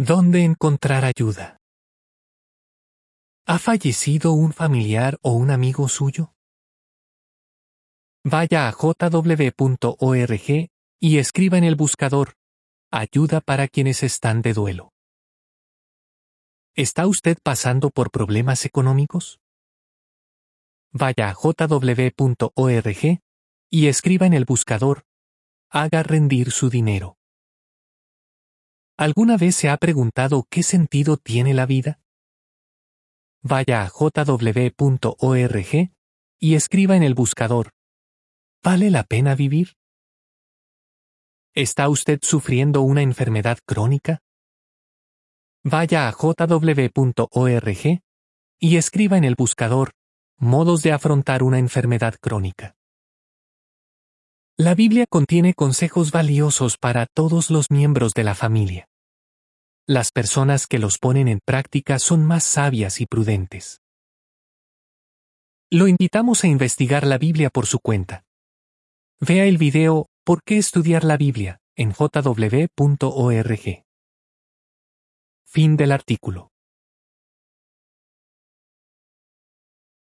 ¿Dónde encontrar ayuda? ¿Ha fallecido un familiar o un amigo suyo? Vaya a jw.org y escriba en el buscador Ayuda para quienes están de duelo. ¿Está usted pasando por problemas económicos? Vaya a jw.org y escriba en el buscador Haga rendir su dinero. ¿Alguna vez se ha preguntado qué sentido tiene la vida? Vaya a jw.org y escriba en el buscador ¿Vale la pena vivir? ¿Está usted sufriendo una enfermedad crónica? Vaya a jw.org y escriba en el buscador Modos de afrontar una enfermedad crónica. La Biblia contiene consejos valiosos para todos los miembros de la familia. Las personas que los ponen en práctica son más sabias y prudentes. Lo invitamos a investigar la Biblia por su cuenta. Vea el video ¿Por qué estudiar la Biblia? en jw.org. Fin del artículo.